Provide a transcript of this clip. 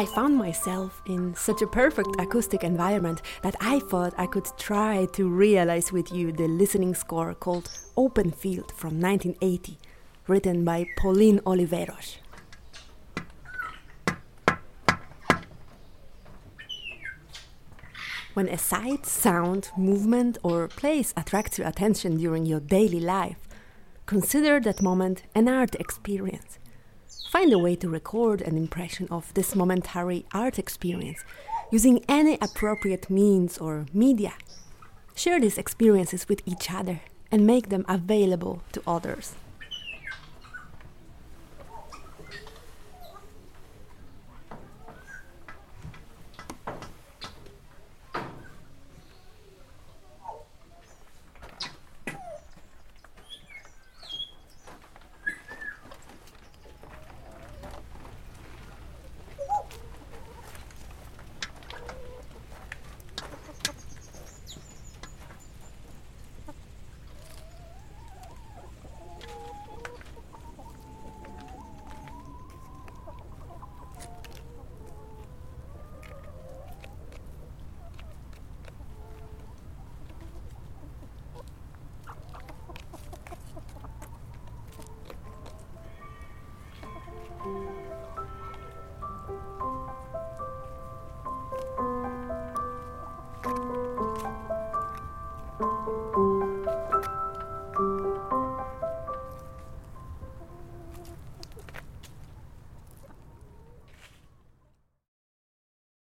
I found myself in such a perfect acoustic environment that I thought I could try to realize with you the listening score called Open Field from 1980, written by Pauline Oliveros. When a sight, sound, movement, or place attracts your attention during your daily life, consider that moment an art experience. Find a way to record an impression of this momentary art experience using any appropriate means or media. Share these experiences with each other and make them available to others.